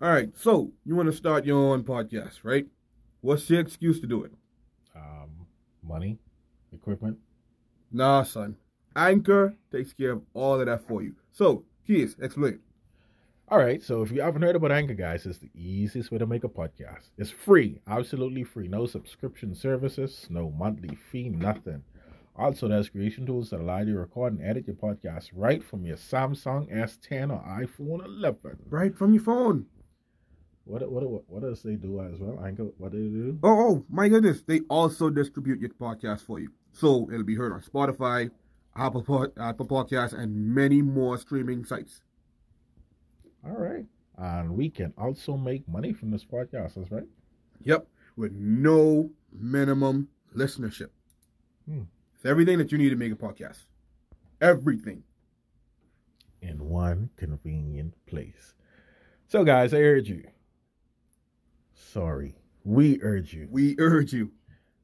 All right, so you want to start your own podcast, right? What's the excuse to do it? Um, money, equipment. Nah, son. Anchor takes care of all of that for you. So, Keys, explain. All right, so if you haven't heard about Anchor, guys, it's the easiest way to make a podcast. It's free, absolutely free. No subscription services, no monthly fee, nothing. Also, there's creation tools that allow you to record and edit your podcast right from your Samsung S10 or iPhone 11. Right from your phone. What what what, what does they do as well? Anchor, what do they do? Oh, oh, my goodness. They also distribute your podcast for you. So it'll be heard on Spotify, Apple, Pod, Apple Podcasts, and many more streaming sites. All right, and we can also make money from this podcast. That's right. Yep, with no minimum listenership. Hmm. It's everything that you need to make a podcast. Everything. in one convenient place. So, guys, I urge you. Sorry, we urge you. We urge you.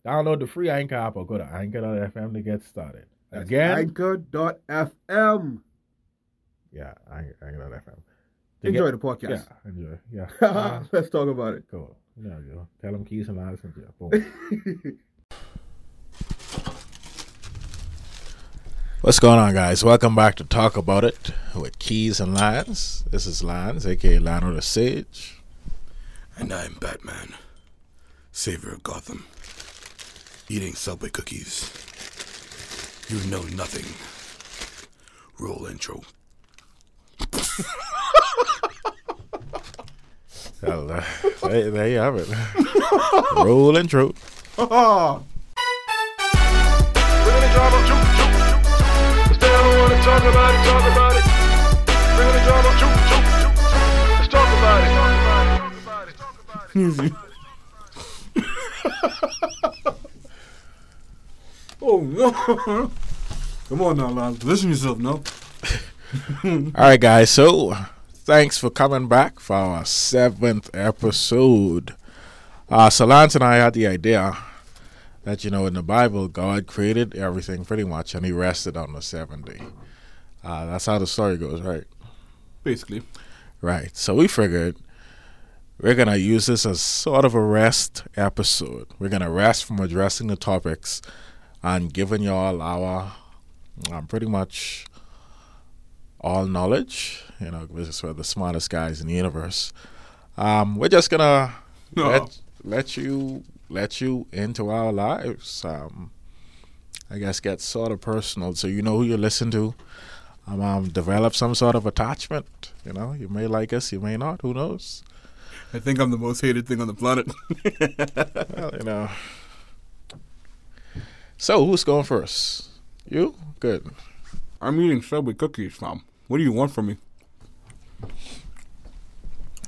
Download the free Anchor app or go to anchor.fm to get started. That's Again, Anchor.fm. yeah, Anchor- anchor.fm. To Enjoy get- the podcast. Yeah, enjoy. Yeah. Uh, Let's talk about it. cool. There you go. Tell them keys and Lans and yeah, boom. What's going on, guys? Welcome back to Talk About It with Keys and Lans. This is Lans, aka Lionel the Sage. And I'm Batman, savior of Gotham, eating Subway cookies. You know nothing. Roll intro. Well, uh, there, there you have it. Roll intro. Wanna talk about it, talk about it. Let's talk about it. Talk about it. easy. oh no! Come on now, lad. Listen yourself, no? All right, guys. So, thanks for coming back for our seventh episode. Uh, so, Lans and I had the idea that, you know, in the Bible, God created everything pretty much and he rested on the seventh day. Uh, that's how the story goes, right? Basically. Right. So, we figured we're going to use this as sort of a rest episode. We're going to rest from addressing the topics and giving y'all our um, pretty much all knowledge. You know, we're just we're the smartest guys in the universe. Um, we're just gonna No. let let you let you into our lives. Um, I guess get sort of personal, so you know who you listen to. Um, um, develop some sort of attachment. You know, you may like us, you may not. Who knows? I think I'm the most hated thing on the planet. Well, you know. So who's going first? You? Good. I'm eating Subway cookies, fam. What do you want from me?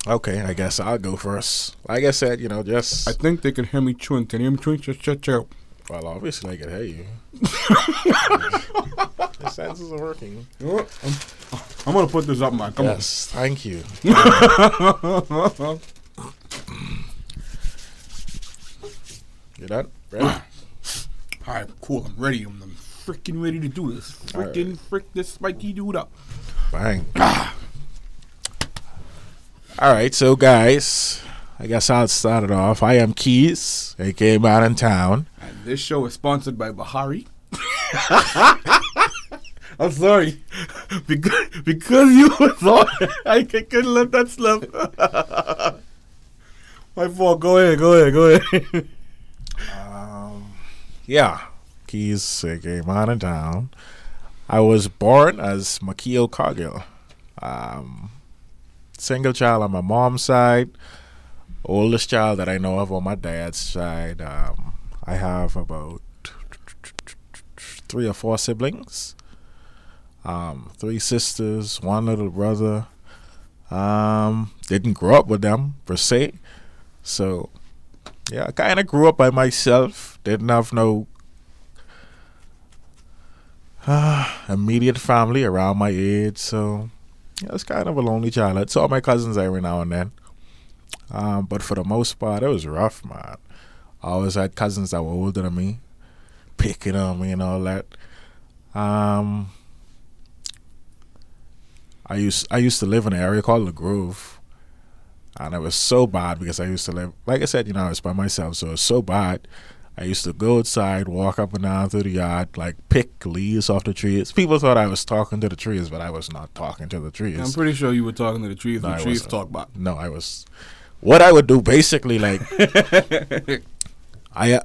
Okay, I guess I'll go first. Like I said, you know, just I think they can hear me chewing. Can you hear me chewing? Just shut your. Well, obviously, I can hear you. the senses are working. You know? I'm, I'm gonna put this up, man. Come yes, thank you. Mm. You done? Ready? All right, cool. I'm ready. I'm, I'm freaking ready to do this. Freaking frick this spiky dude up. Bang. All right, so guys, I guess I'll start it off. I am Keys, aka in Town. And this show is sponsored by Bahari. I'm sorry. Because, because you was on, I couldn't let that slip. My fault. Go ahead. Go ahead. Go ahead. Um, yeah, Keys, aka Man in Town. I was born as Makio Cargill. Um, single child on my mom's side. Oldest child that I know of on my dad's side. Um, I have about three or four siblings. Um, three sisters, one little brother. Um, didn't grow up with them per se. So, yeah, I kind of grew up by myself. Didn't have no uh, immediate family around my age. So, yeah, it's kind of a lonely childhood. Saw my cousins every now and then. Um, but for the most part, it was rough, man. I always had cousins that were older than me, picking on me and all that. Um, I used I used to live in an area called the Grove. And it was so bad because I used to live, like I said, you know, I was by myself, so it was so bad. I used to go outside, walk up and down through the yard, like pick leaves off the trees. People thought I was talking to the trees, but I was not talking to the trees. I'm pretty sure you were talking to the trees. No, the I trees wasn't. talk back. No, I was. What I would do basically, like, I,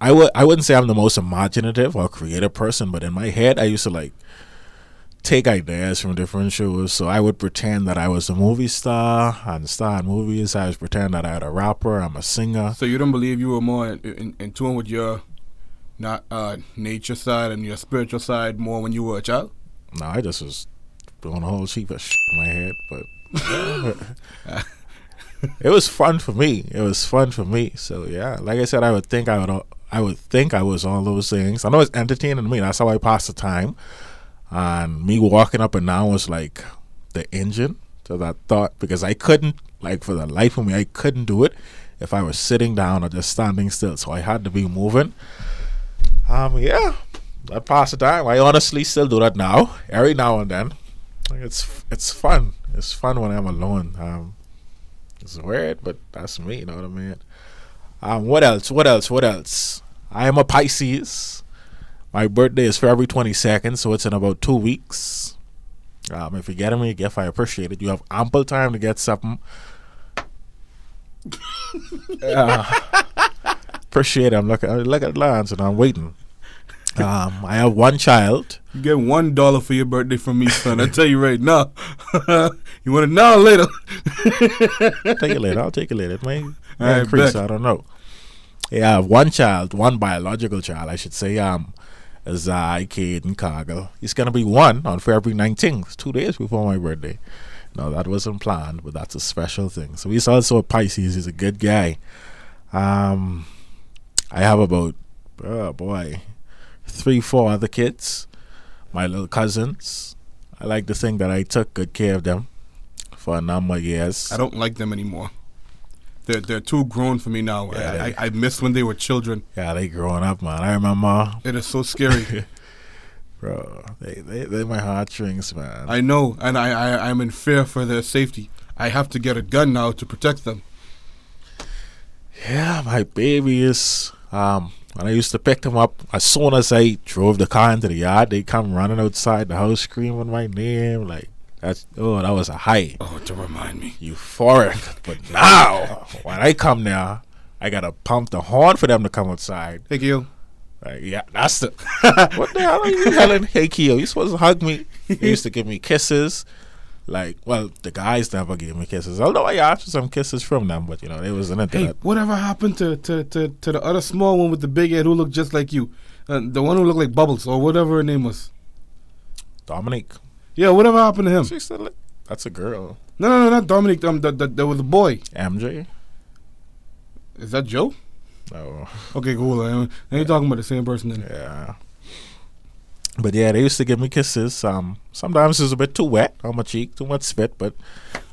I would, I wouldn't say I'm the most imaginative or creative person, but in my head, I used to like take ideas from different shows. So I would pretend that I was a movie star and star in movies. I would pretend that I was a rapper. I'm a singer. So you don't believe you were more in, in, in tune with your not uh, nature side and your spiritual side more when you were a child? No, I just was doing a whole heap of shit in my head, but it was fun for me. It was fun for me. So yeah, like I said, I would think I would. I would think I was all those things. I know it's entertaining to me. That's how I pass the time. And me walking up and down was like the engine to that thought because I couldn't, like for the life of me, I couldn't do it if I was sitting down or just standing still. So I had to be moving. Um, yeah, that pass the time. I honestly still do that now, every now and then. It's it's fun. It's fun when I'm alone. Um, it's weird, but that's me. You know what I mean? Um, what else? What else? What else? I am a Pisces. My birthday is February 22nd, so it's in about two weeks. Um, if you're getting me a gift, I appreciate it. You have ample time to get something. Uh, appreciate it. I'm looking, I look at Lans and I'm waiting. Um, I have one child. You get one dollar for your birthday from me, son. I tell you right now. you want it now or later? take it later. I'll take it later. It may, may increase. I don't know. Yeah, I have one child, one biological child, I should say. Um, Zai and Cargill. It's gonna be one on February nineteenth, two days before my birthday. No, that wasn't planned, but that's a special thing. So he's also a Pisces. He's a good guy. Um, I have about oh boy, three, four other kids. My little cousins. I like to think that I took good care of them for a number of years. I don't like them anymore. They're they're too grown for me now. Yeah, I, they- I, I miss when they were children. Yeah, they growing up, man. I remember, It is so scary. bro. They they they my heartstrings, man. I know, and I, I I'm in fear for their safety. I have to get a gun now to protect them. yeah, my babies. Um, when I used to pick them up, as soon as I drove the car into the yard, they come running outside the house screaming my name. Like that's oh, that was a high, Oh, to remind me. euphoric. But now, when I come there, I gotta pump the horn for them to come outside. Thank you. Like, yeah, that's the. what the hell are you yelling? Hey, Keo, you supposed to hug me? They used to give me kisses. Like, well, the guys never gave me kisses. Although I asked for some kisses from them, but you know, they wasn't into Hey, that. whatever happened to, to, to, to the other small one with the big head who looked just like you? Uh, the one who looked like Bubbles or whatever her name was. Dominique. Yeah, whatever happened to him? She still, that's a girl. No, no, no, not Dominic. Um, the, the, there was a boy. MJ? Is that Joe? No. Okay, cool. Now you're talking about the same person then. Yeah. But yeah, they used to give me kisses. Um, sometimes it was a bit too wet on my cheek, too much spit. But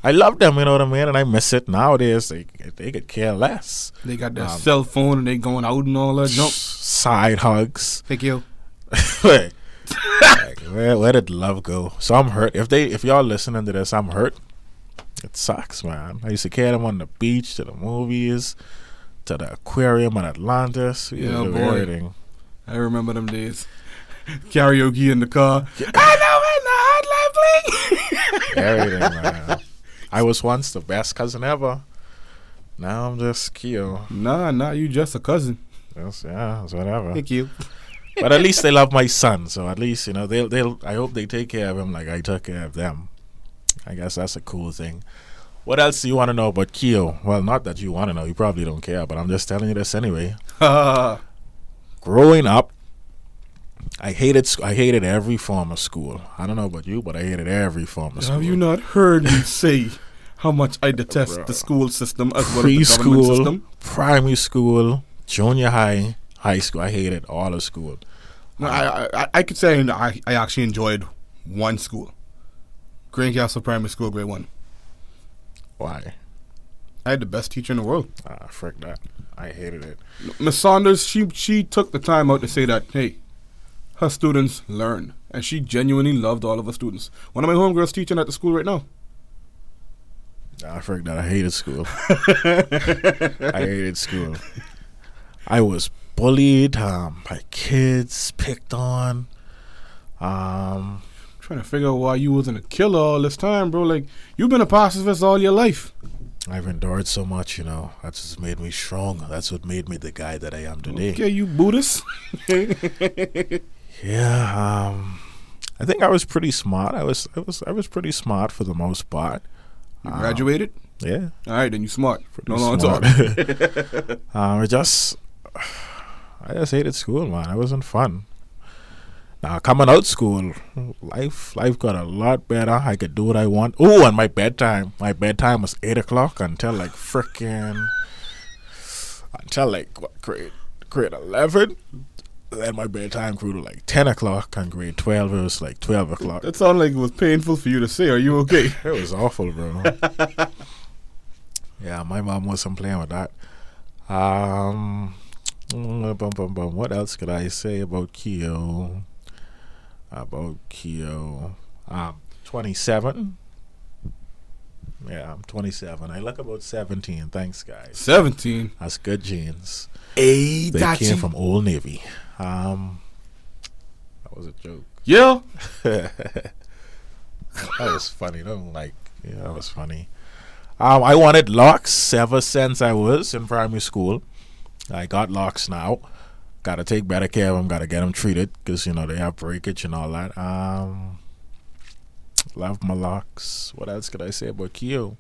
I love them, you know what I mean, and I miss it. Nowadays, they they could care less. They got their Um, cell phone and they going out and all that. Nope. Side hugs. Thank you. like, where where did love go? So I'm hurt. If they if y'all listening to this, I'm hurt. It sucks, man. I used to carry them on the beach, to the movies, to the aquarium in Atlantis. We Yeah, boy. everything. I remember them days. Karaoke in the car. I know when the bling. Everything, man. I was once the best cousin ever. Now I'm just Keo. Nah, nah, you just a cousin. Just, yeah, it's whatever. Thank you. But at least they love my son, so at least you know they'll they'll. I hope they take care of him like I took care of them. I guess that's a cool thing. What else do you want to know about Keo? Well, not that you want to know. You probably don't care, but I'm just telling you this anyway. Growing up, I hated I hated every form of school. I don't know about you, but I hated every form of school. Have you not heard me say how much I detest Bruh. the school system as well as the government Preschool, system? primary school, junior high, high school. I hated all of school. No, I, I I could say I I actually enjoyed one school, Greencastle Primary School, grade one. Why? I had the best teacher in the world. Ah, frick that. I hated it. Miss Saunders, she she took the time out to say that, hey, her students learn, and she genuinely loved all of her students. One of my homegirls teaching at the school right now. I forgot. I hated school. I hated school. I was bullied. Um, my kids picked on. Um, Trying to figure out why you wasn't a killer all this time, bro. Like you've been a pacifist all your life. I've endured so much, you know. That's just made me strong. That's what made me the guy that I am today. Okay, you Buddhist. Yeah, um, I think I was pretty smart. I was, I was, I was pretty smart for the most part. You graduated. Yeah, All right, then you smart. No pretty long smart. talk. um, I just, I just hated school, man. It wasn't fun. Now coming out school, life, life got a lot better. I could do what I want. Oh, and my bedtime, my bedtime was eight o'clock until like freaking, until like what grade, grade eleven. Then my bedtime grew to like ten o'clock, and grade twelve it was like twelve o'clock. That sounded like it was painful for you to say. Are you okay? It was awful, bro. yeah, my mom wasn't playing with that. Um, what else could I say about Keo? About Keo, I'm twenty-seven. Yeah, I'm 27. I look about 17. Thanks, guys. Seventeen. That's good jeans. Hey, They came from Old Navy. Um, that was a joke. Yeah. that was funny though. Like, yeah, that was funny. Um, I wanted locks ever since I was in primary school. I got locks now. Got to take better care of them. Got to get them treated because you know they have breakage and all that. Um, love my locks. What else could I say about Keo?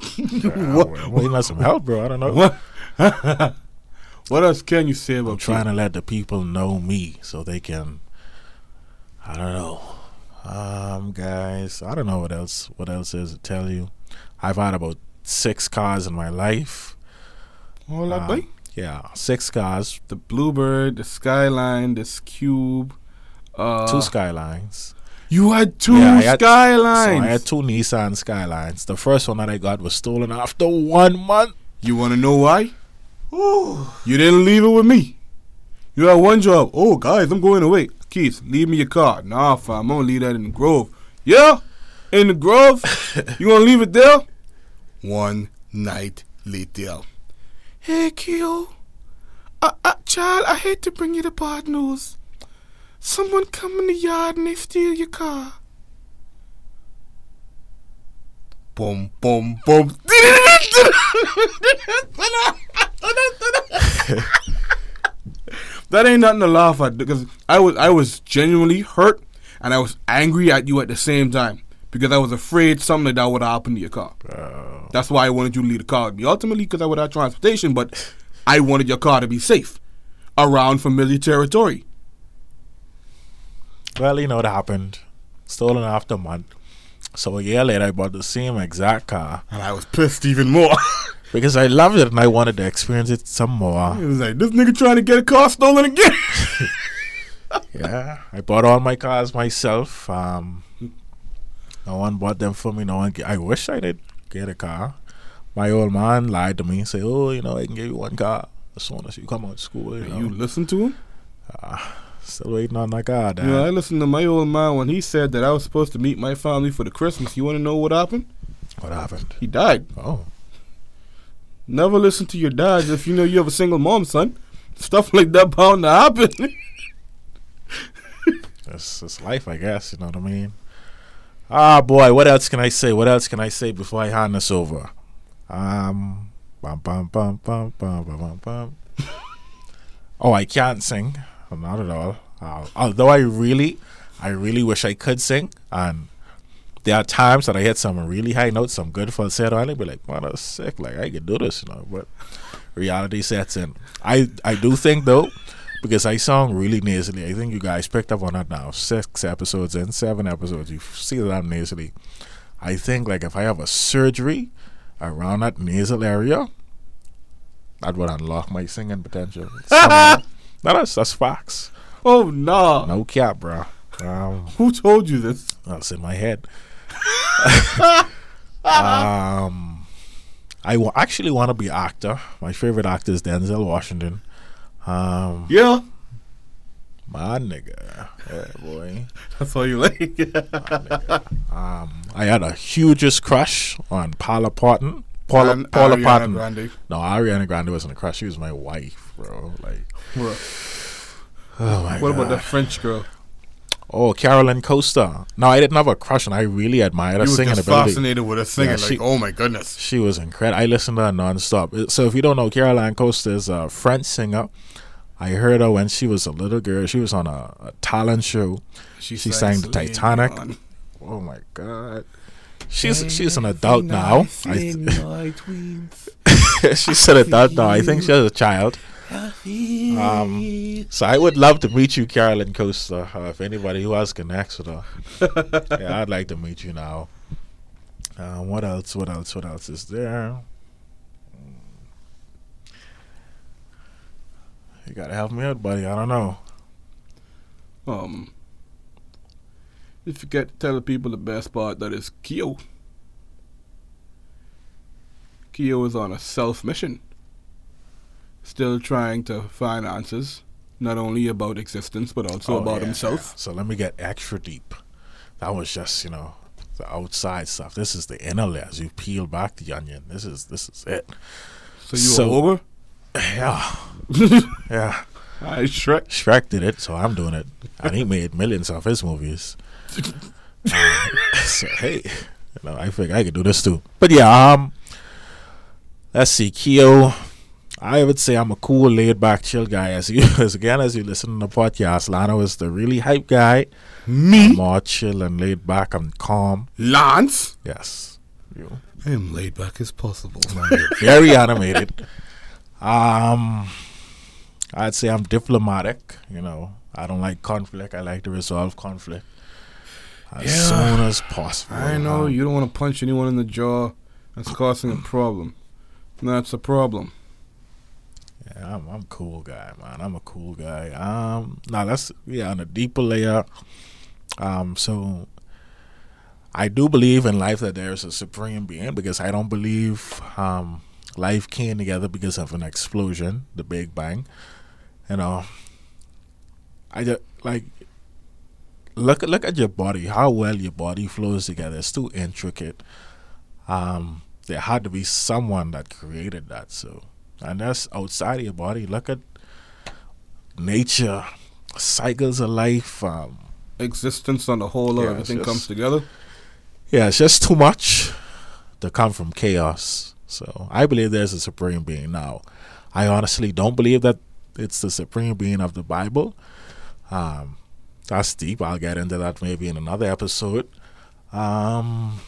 Well, we need some help, bro. I don't know. What? what else can you say about I'm trying to let the people know me so they can. I don't know, um, guys. I don't know what else. What else is to tell you? I've had about six cars in my life. All that Um, boy? yeah, six cars, The Bluebird, the Skyline, this Cube. Uh, two Skylines. you had two Yeah, I had- Skylines. So I had two Nissan Skylines. The first one that I got was stolen after one month. You want to know why? You didn't leave it with me. You had one job. Oh, guys, I'm going away. Keith, leave me your car. Nah, fam, I'm gonna leave that in the Grove. Yeah, in the Grove. you gonna leave it there? One night later. Hey, Keo. Uh, uh, child, I hate to bring you the bad news. Someone come in the yard and they steal your car. Boom, boom, boom. that ain't nothing to laugh at because I was I was genuinely hurt and I was angry at you at the same time because I was afraid something like that would happen to your car. That's why I wanted you to leave the car with me. Ultimately, because I would have transportation, but I wanted your car to be safe around familiar territory. Well, you know what happened. Stolen after a month. So a year later, I bought the same exact car And I was pissed even more. because I loved it and I wanted to experience it some more. it was like, this nigga trying to get a car stolen again. Yeah, I bought all my cars myself. Um, no one bought them for me. No one. I wish I did get a car. My old man lied to me and said, "Oh, you know, I can give you one car as soon as you come out of school." You know, you listen to him? Ah, still waiting on that car. Dad. Yeah, I listened to my old man when he said that I was supposed to meet my family for the Christmas. You want to know what happened? What happened? He died. Oh, Never listen to your dad if you know you have a single mom, son. Stuff like that bound to happen. it's, it's life, I guess. You know what I mean? Ah, boy, what else can I say? What else can I say before I hand this over? Um, bum bum bum bum bum bum bum. oh, I can't sing. Not at all. Uh, although I really, I really wish I could sing, and there are times that I hit some really high notes, some good falsetto, and I'd be like, "Man, that's sick! Like I could do this," you know. But reality sets in. I I do think though, because I sound really nasally. I think you guys picked up on that now. Six episodes and seven episodes, you see that I'm nasally. I think like if I have a surgery around that nasal area, that would unlock my singing potential. No, that's that's facts. oh, no. No cap, bro. Um, Who told you this? that's in my head. um, I wa- actually want to be actor. My favorite actor is Denzel Washington. Um, Yeah. My nigga. Yeah, boy. That's all you like. Um, I had a hugest crush on Paula Patton. Paula, And Paula Ariana Patton. Grande. No, Ariana Grande wasn't a crush. She was my wife, bro. Like, Bro, oh my What god. about the French girl? Oh, Caroline Costa. No, I didn't have a crush, and I really admired her singing ability. fascinated with her singing. Yeah, like, she- oh my goodness. She was incredible. I listened to her nonstop. So if you don't know, Caroline Costa is a French singer. I heard her when she was a little girl. She was on a, a talent show. She sang the Titanic. Dion. Oh my god. She's she's an adult now. I th- my tweens. she's an adult now. I think she she's a child. Um, so I would love to meet you, Caroline Costa. Uh, if anybody who else connects with her, yeah, I'd like to meet you now. Uh, what else? What else? What else is there? You gotta help me out, buddy. I don't know. Um, you forget to tell the people the best part that is Keo. Keo is on a self mission, still trying to find answers, not only about existence but also Oh, about yeah, himself. yeah. So let me get extra deep. That was just you know the outside stuff. This is the inner layers. You peel back the onion. This is this is it. So you So- over? Yeah, yeah. I Shrek. Shrek did it, so I'm doing it, and he made millions off his movies. So hey, you know, I think I could do this too. But yeah, um, let's see, Keo. I would say I'm a cool, laid back, chill guy. As you, as again, as you listen to the podcast, Lano is the really hype guy. Me? More chill and laid back and calm. Lans? Yes, you I am laid back as possible. very animated. Um, I'd say I'm diplomatic. You know, I don't like conflict. I like to resolve conflict as Yeah. soon as possible. I know Um, you don't want to punch anyone in the jaw. That's causing a problem. That's a problem. Yeah, I'm, I'm a cool guy, man. I'm a cool guy. Um, now that's yeah on a deeper layer. Um, so I do believe in life that there's a supreme being because I don't believe um life came together because of an explosion, the Big Bang. You know, I just like look look at your body, how well your body flows together. It's too intricate. Um, there had to be someone that created that. So, and that's outside of your body. Look at nature, cycles of life. Um, Existence on the whole Yeah, everything it's comes together. yeah, it's just too much to come from chaos. So I believe there's a supreme being. Now, I honestly don't believe that it's the supreme being of the Bible. Um, that's deep. I'll get into that maybe in another episode. Um,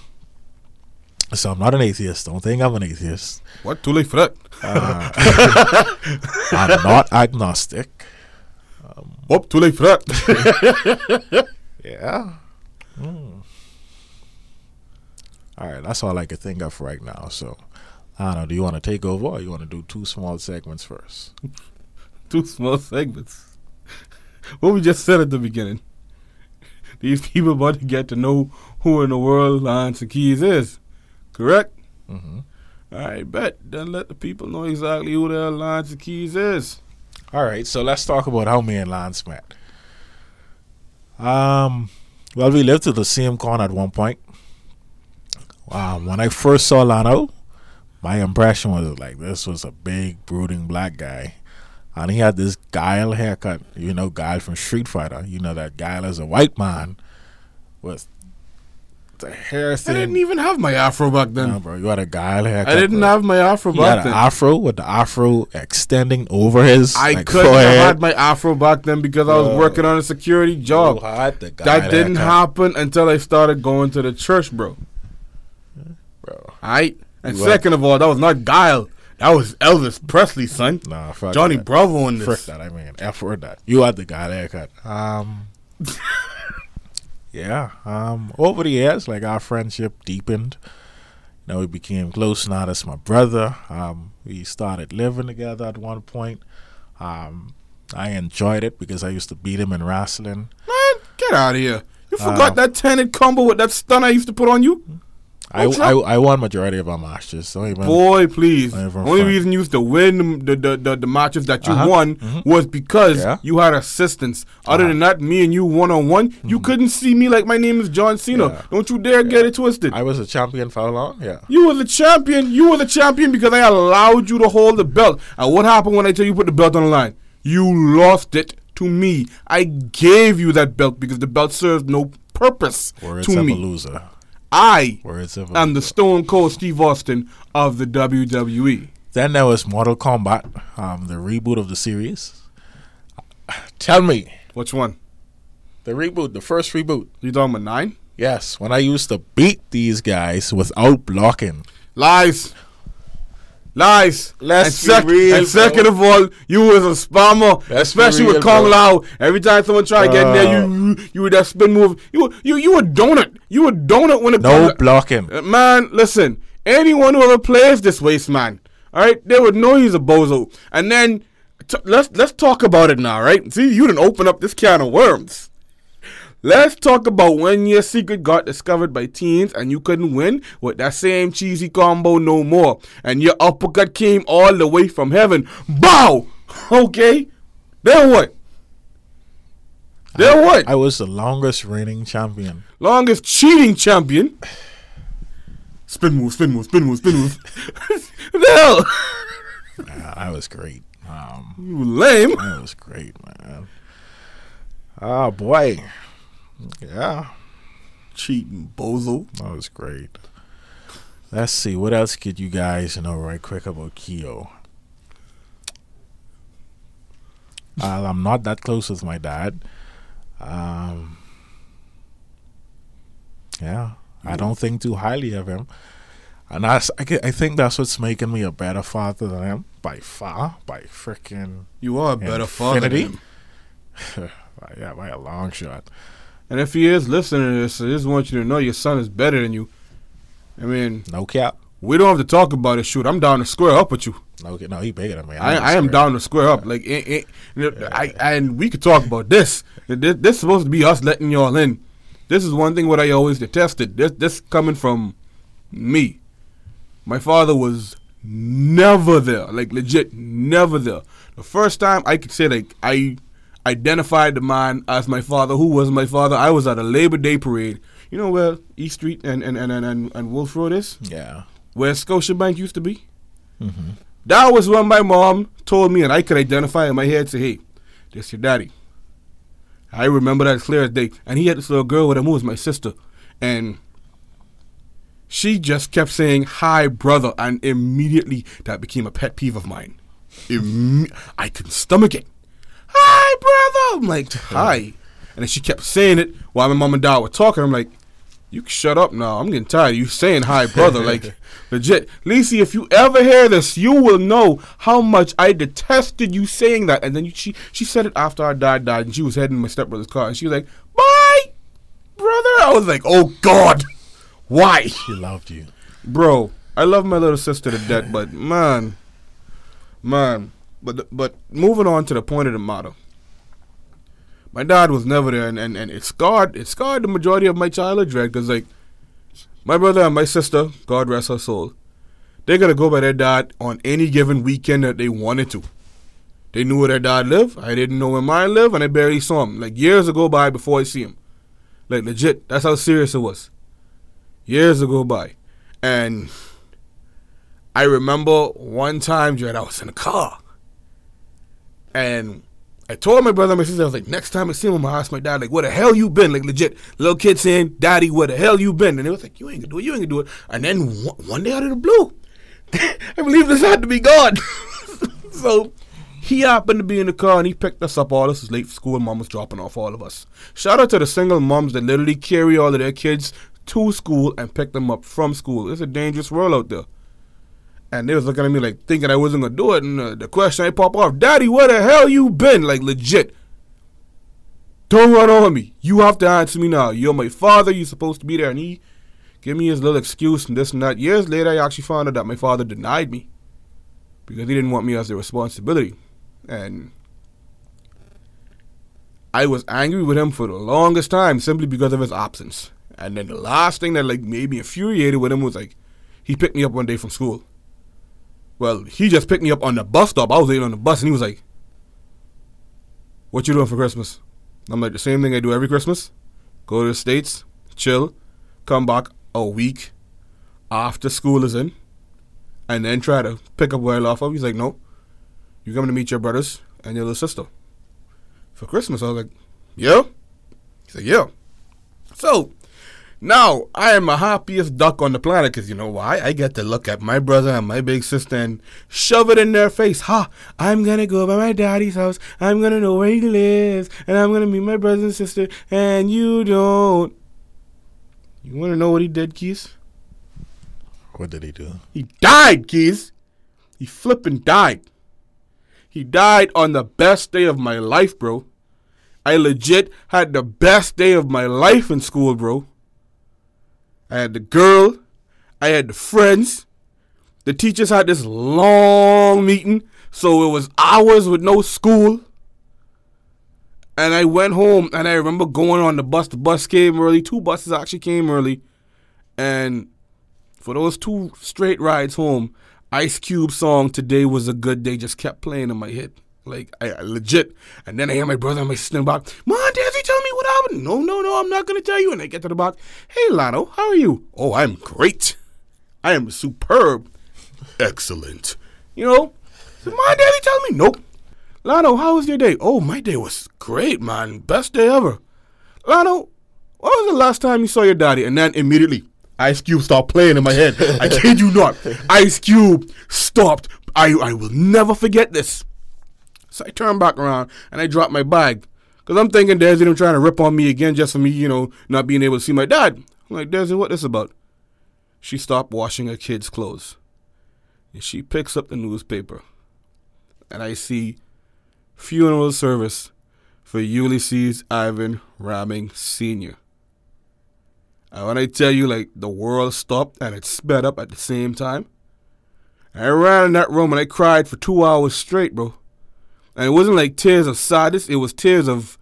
so I'm not an atheist. Don't think I'm an atheist. What? Too late for that. I'm not agnostic. Oh, too late for that. Yeah. Mm. All right, that's all I can think of right now. So, I don't know. Do you want to take over, or you want to do two small segments first? Two small segments. What we just said at the beginning. These people about to get to know who in the world Lans and Keys is. Correct? Mm-hmm. I bet. Then let the people know exactly who the Lans and Keys is. All right, so let's talk about how me and Lans met. Um, well, we lived to the same corner at one point. Um, when I first saw Lano, my impression was like this was a big, brooding black guy. And he had this guile haircut. You know, Guile from Street Fighter. You know that Guile is a white man with the hair I didn't even have my afro back then. No, bro, you had a Guile haircut. I didn't bro. have my afro He back then. afro with the afro extending over his. I like, couldn't forehead. have had my afro back then because I was working on a security job. You had the Guile That didn't haircut, happen until I started going to the church, bro. bro. Alright? And You had- second of all, that was not Guile. That was Elvis Presley, son. Nah, fuck Johnny that. Bravo in Frick this. that. I mean, F word that. You had the Guile haircut. Um. yeah. Um. Over the years, like our friendship deepened. You know, we became close. Now that's my brother. Um. We started living together at one point. Um. I enjoyed it because I used to beat him in wrestling. Man, get out of here. You forgot Uh, that tenant combo with that stun I used to put on you? I, I I won majority of our matches. Don't even. Boy, please. Only fun. reason you used to win the the, the, the matches that you Uh-huh. won Mhm. was because Yeah. you had assistance. Other Uh-huh. than that, me and you one on one, you couldn't see me like my name is John Cena. Yeah. Don't you dare get it twisted. I was a champion for how long? Yeah. you were the champion. You were the champion because I allowed you to hold the belt. And what happened when I tell you put the belt on the line? You lost it to me. I gave you that belt because the belt served no purpose to me. loser. I Words of a am the. Stone Cold Steve Austin of the. WWE. Then there was Mortal Kombat, um, the reboot of the series. Tell me, Which one? the reboot, the first reboot. You talking about nine? Yes, when I used to beat these guys without blocking. Lies. Lies. Let's and be real, and second of all, you was a spammer, Let's especially real, with Kung bro. Lao. Every time someone tried to get in there, you, you you would that spin move. You were- you you a donut. You a donut when it No comes. blocking. Uh, Man, listen. Anyone who ever plays this waste man, all right, they would know he's a bozo. And then t- let's let's talk about it now, right? See, you didn't open up this can of worms. Let's talk about when your secret got discovered by teens and you couldn't win with that same cheesy combo no more. And your uppercut came all the way from heaven. Bow! Okay? Then what? Then what? I was the longest reigning champion. Longest cheating champion. Spin move, spin move, spin move, spin move. no! Uh, I was great. Um, You lame. that was great, man. Oh boy, yeah, Cheating bozo. that was great. Let's see what else could you guys know right quick about Keo. Uh, I'm not that close with my dad. Um, yeah, I don't think too highly of him, and that's, I, I think that's what's making me a better father than him by far, by freaking You are a better father. than him. yeah, by a long shot. And if he is listening to this, I just want you to know your son is better than you. I mean, No cap. we don't have to talk about it. Shoot, I'm down to square up with you. No, no, he bigger than me. I, I am down to square up. Like, eh, eh, you know, I, and we could talk about this. This, this is supposed to be us letting y'all in. This is one thing what I always detested. This, this coming from me. My father was never there. Like legit, never there. The first time I could say like I identified the man as my father. Who was my father? I was at a Labor Day parade. You know where East Street and and and and, and, Wolf Road is? Yeah. Where Scotiabank used to be? hmm That was when my mom told me, and I could identify in my head, say, hey, this your daddy. I remember that as clear as day. And he had this little girl with him who was my sister. And she just kept saying, hi, brother. And immediately that became a pet peeve of mine. I couldn't stomach it. Hi, brother. I'm like, hi. And then she kept saying it while my mom and dad were talking. I'm like, you can shut up now. I'm getting tired of you saying hi, brother. like, legit. Lacey, if you ever hear this, you will know how much I detested you saying that. And then you, she she said it after our dad died, and she was heading in my stepbrother's car, and she was like, bye, brother. I was like, oh, God. Why? She loved you. Bro, I love my little sister to death, but man, man, but but moving on to the point of the matter. My dad was never there, and, and, and it scarred it scarred the majority of my childhood dread because like my brother and my sister, God rest her soul, they gotta go by their dad on any given weekend that they wanted to. They knew where their dad lived. I didn't know where mine lived, and I barely saw him. Like years ago by before I see him. Like legit, that's how serious it was years ago by. And I remember one time, Jared, I was in a car. And I told my brother and my sister, I was like, next time I see him, I'm gonna ask my dad, like, where the hell you been? Like, legit, little kid saying, Daddy, where the hell you been? And they was like, you ain't gonna do it, you ain't gonna do it. And then one, day out of the blue, I believe this had to be God. so he happened to be in the car and he picked us up. All this was late for school. and Mom was dropping off all of us. Shout out to the single moms that literally carry all of their kids to school and pick them up from school. It's a dangerous world out there. And they was looking at me like thinking I wasn't gonna do it. And uh, the question I pop off, Daddy, where the hell you been? Like legit. Don't run on me. You have to answer me now. You're my father. You're supposed to be there. And he gave me his little excuse and this and that. Years later, I actually found out that my father denied me because he didn't want me as a responsibility. And I was angry with him for the longest time simply because of his absence. And then the last thing that like made me infuriated with him was like, he picked me up one day from school. Well, he just picked me up on the bus stop. I was waiting on the bus, and he was like, "What you doing for Christmas?" I'm like, "The same thing I do every Christmas: go to the states, chill, come back a week after school is in, and then try to pick up where I left off." He's like, "No, you're coming to meet your brothers and your little sister for Christmas." I was like, "Yeah." He's like, "Yeah." So now I am the happiest duck on the planet because you know why? I get to look at my brother and my big sister and shove it in their face. Ha! I'm gonna go by my daddy's house. I'm gonna know where he lives, and I'm gonna meet my brother and sister. And you don't. You wanna know what he did, Keys? What did he do? He died, Keys. He flippin' died. He died on the best day of my life, bro. I legit had the best day of my life in school, bro. I had the girl, I had the friends. The teachers had this long meeting, so it was hours with no school. And I went home and I remember going on the bus. The bus came early. Two buses actually came early. And for those two straight rides home, Ice Cube song "Today Was a Good Day" just kept playing in my head, like I, I legit. And then I hear my brother and my sister in the back. Mom, Desi, tell me what happened. No, no, no, I'm not gonna tell you. And I get to the box. Hey, Lano, how are you? Oh, I'm great. I am superb. Excellent. You know, so, Mom, Daddy, tell me. Nope. Lano, how was your day? Oh, my day was great, man. Best day ever. Lano, when was the last time you saw your daddy? And then immediately, Ice Cube stopped playing in my head. I kid you not. Ice Cube stopped. I, I will never forget this. So I turn back around and I drop my bag. Because I'm thinking Desi them trying to rip on me again just for me, you know, not being able to see my dad. I'm like, Desi, what this about? She stopped washing her kids' clothes. And she picks up the newspaper. And I see funeral service for Ulysses Ivan Ramming Sr. And when I tell you, like, the world stopped and it sped up at the same time, I ran in that room and I cried for two hours straight, bro. And it wasn't like tears of sadness, it was tears of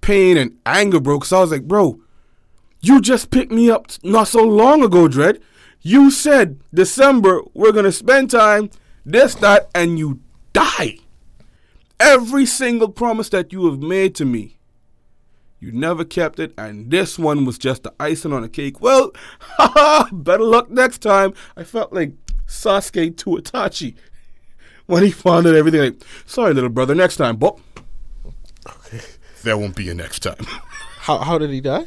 pain and anger, bro. Because I was like, bro, you just picked me up not so long ago, Dread. You said December, we're going to spend time, this, that, and you die. Every single promise that you have made to me, you never kept it, and this one was just the icing on the cake. Well, better luck next time. I felt like Sasuke to Itachi when he found out everything. Like, sorry, little brother, next time, but there won't be a next time. How how did he die?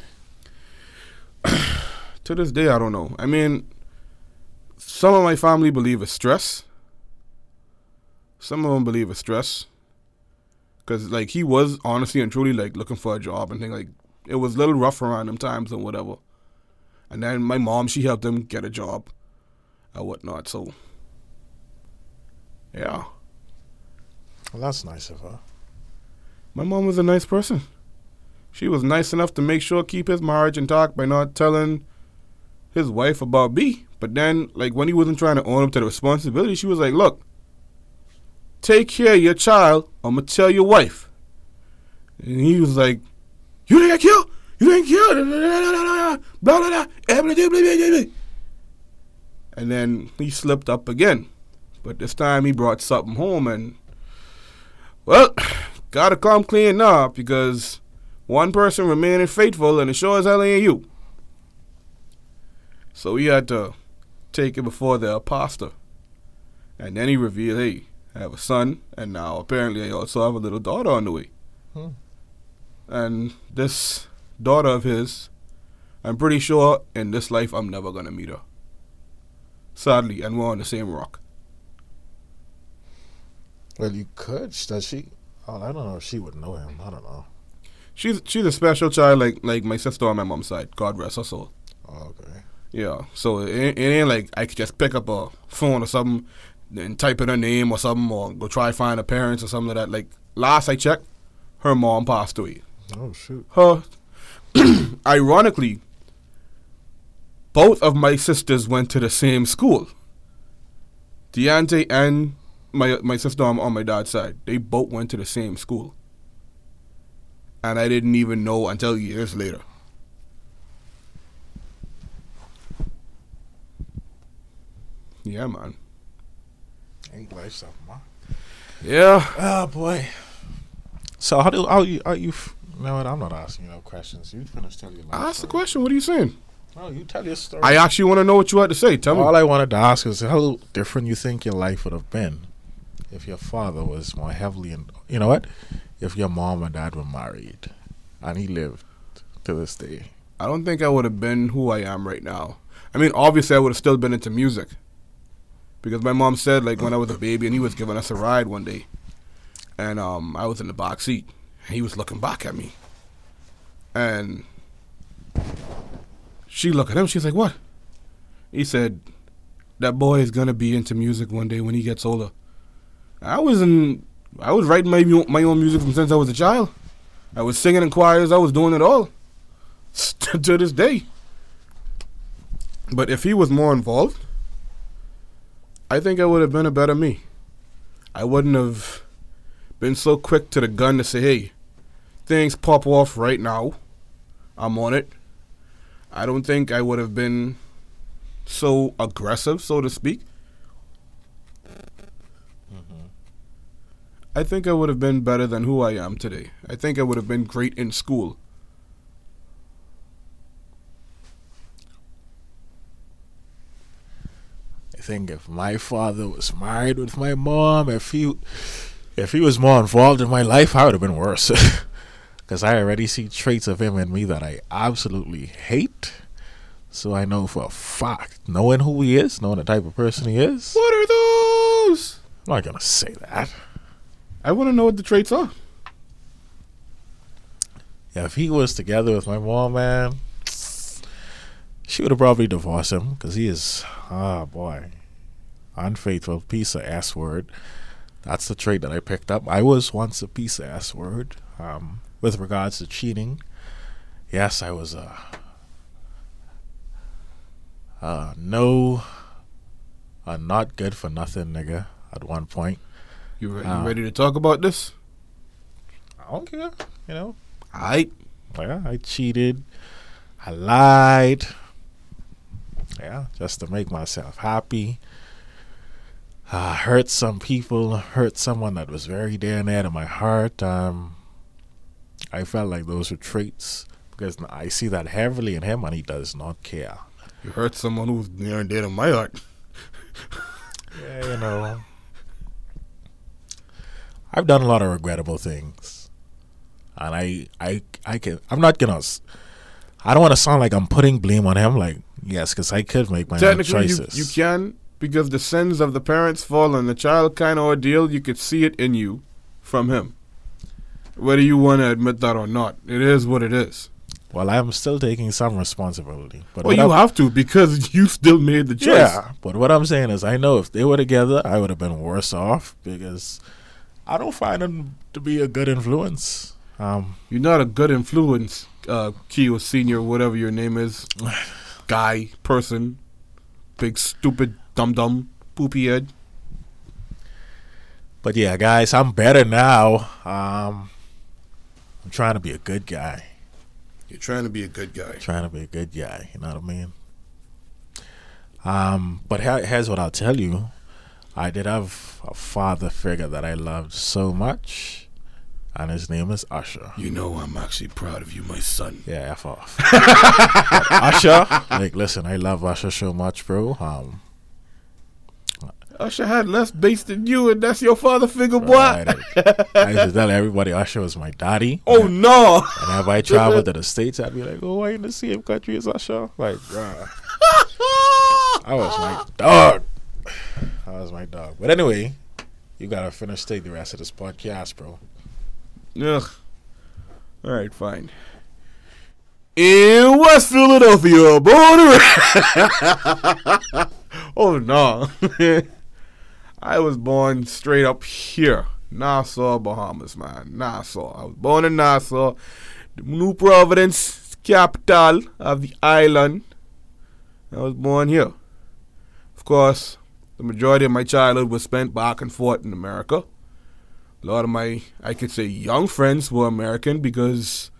to this day, I don't know. I mean, some of my family believe it's stress. Some of them believe it's stress. Cause like he was honestly and truly like looking for a job and thing like it was a little rough around them times and whatever. And then my mom she helped him get a job, and whatnot. So yeah, Well, that's nice of her. my mom was a nice person. She was nice enough to make sure keep his marriage intact by not telling his wife about me. But then, like when he wasn't trying to own up to the responsibility, she was like, "Look, take care of your child. I'm gonna tell your wife." And he was like, "You didn't get killed. You didn't kill." Blah blah blah blah blah blah. And then he slipped up again, but this time he brought something home, and well, gotta come clean now because one person remaining faithful, and it sure as hell ain't you. So he had to take it before the apostle. And then he revealed, hey, I have a son, and now apparently I also have a little daughter on the way. Hmm. And this daughter of his, I'm pretty sure in this life I'm never gonna meet her. Sadly, and we're on the same rock. Well, you could. Does she? Oh, I don't know if she would know him. I don't know. She's she's a special child like like my sister on my mom's side. God rest her soul. Oh, okay. Yeah, so it, ain't- it ain't like I could just pick up a phone or something and type in her name or something or go try find her parents or something like that. Like last I checked, her mom passed away. Oh shoot. Her, ironically, both of my sisters went to the same school. Deante and my my sister on, on my dad's side, they both went to the same school, and I didn't even know until years later. Yeah, man. English, something. man? Yeah. Oh boy. So how do how you are you? you know what? I'm not asking you no questions. You finished telling your. I asked the question. What are you saying? Oh, you tell your story. I actually want to know what you had to say. Tell All me. All I wanted to ask is how different you think your life would have been if your father was more heavily in. You know what? If your mom and dad were married and he lived to this day. I don't think I would have been who I am right now. I mean, obviously, I would have still been into music. Because my mom said, like, when I was a baby and he was giving us a ride one day, and um, I was in the back seat, and he was looking back at me. And she looked at him, she's like, What? He said, That boy is going to be into music one day when he gets older. I was in, I was writing my, my own music from since I was a child. I was singing in choirs, I was doing it all to this day. But if he was more involved, I think I would have been a better me. I wouldn't have been so quick to the gun to say, hey, things pop off right now. I'm on it. I don't think I would have been so aggressive, so to speak. I think I would have been better than who I am today. I think I would have been great in school. I think if my father was married with my mom, if he if he was more involved in my life, I would have been worse. Because I already see traits of him in me that I absolutely hate. So I know for a fact, knowing who he is, knowing the type of person he is, What are those? I'm not gonna say that. I want to know what the traits are. Yeah, if he was together with my mom, man, she would have probably divorced him because he is, ah, boy, unfaithful, piece of S word. That's the trait that I picked up. I was once a piece of S word. Um, with regards to cheating, yes, I was a, uh, no, a not good for nothing nigga at one point. You, re- you Ah. ready to talk about this? I don't care, you know. I Yeah, I cheated. I lied. Yeah, just to make myself happy. I hurt some people, hurt someone that was very dear and near to my heart. Um, I felt like those were traits because I see that heavily in him and he does not care. you hurt someone who's near and dear to my heart. Yeah, you know. I've done a lot of regrettable things. And I I I can I'm not gonna I don't want to sound like I'm putting blame on him like yes cuz I could make my own Technically, you, choices. you can because the sins of the parents fall on the child kind of ordeal. You could see it in you from him, whether you want to admit that or not. It is what it is. well, I'm still taking some responsibility. But Well, you I'm- have to because you still made the choice. Yeah, but what I'm saying is I know if they were together, I would have been worse off because I don't find him to be a good influence. Um You're not a good influence, uh, Keo Senior, whatever your name is, guy, person, big stupid dum dum, poopy head. But yeah, guys, I'm better now. Um, I'm trying to be a good guy. You're trying to be a good guy. Trying to be a good guy. You know what I mean? Um, but here- here's what I'll tell you. I did have a father figure that I loved so much, and his name is Usher. You know, I'm actually proud of you, my son. Yeah, F off. Usher, like, listen, I love Usher so much, bro. Um, Usher had less bass than you, and that's your father figure, boy. right, I, I used to tell everybody Usher was my daddy. Oh no! And if I traveled to the States, I'd be like, oh, I in the same country as Usher. Like, bruh. I was my dog. I was my dog. But anyway, you gotta finish take the rest of this podcast, bro. Ugh. All right, fine. In West Philadelphia, born and Oh no. I was born straight up here, Nassau, Bahamas, man. Nassau. I was born in Nassau, the New Providence, capital of the island. I was born here. Of course, the majority of my childhood was spent back and forth in America. A lot of my, I could say, young friends were American because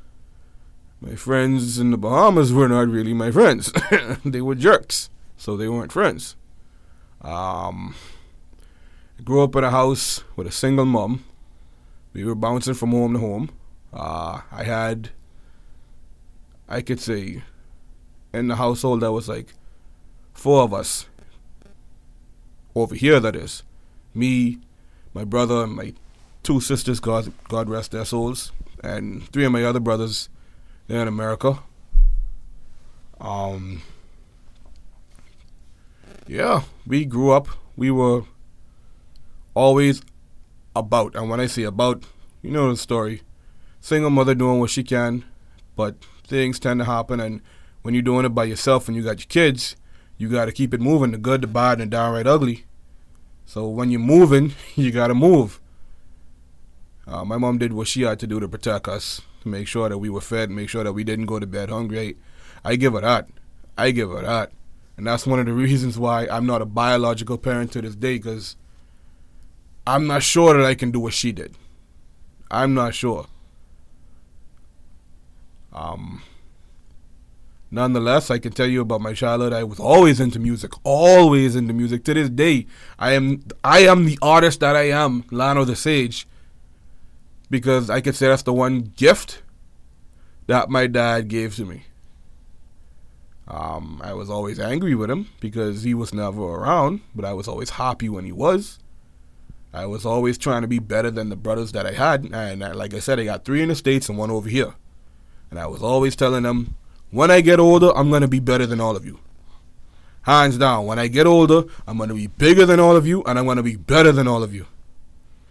my friends in the Bahamas were not really my friends. they were jerks, so they weren't friends. Um, I grew up in a house with a single mom. We were bouncing from home to home. Uh, I had, I could say, in the household there was like four of us. Over here, that is, me, my brother, and my two sisters. God, God rest their souls, and three of my other brothers. They're in America. Um. Yeah, we grew up. We were always about, and when I say about, you know the story. Single mother doing what she can, but things tend to happen, and when you're doing it by yourself and you got your kids, you got to keep it moving, the good, the bad, and the downright ugly. So when you're moving, you got to move. Uh, my mom did what she had to do to protect us, to make sure that we were fed, make sure that we didn't go to bed hungry. I, I give her that. I give her that. And that's one of the reasons why I'm not a biological parent to this day, because I'm not sure that I can do what she did. I'm not sure. Um, nonetheless, I can tell you about my childhood. I was always into music, always into music. To this day, I am I am the artist that I am, Lano the Sage, because I could say that's the one gift that my dad gave to me. Um, I was always angry with him because he was never around, but I was always happy when he was. I was always trying to be better than the brothers that I had, and uh, like I said, I got three in the states and one over here. And I was always telling them, when I get older, I'm gonna be better than all of you. Hands down, when I get older, I'm gonna be bigger than all of you, and I'm gonna be better than all of you.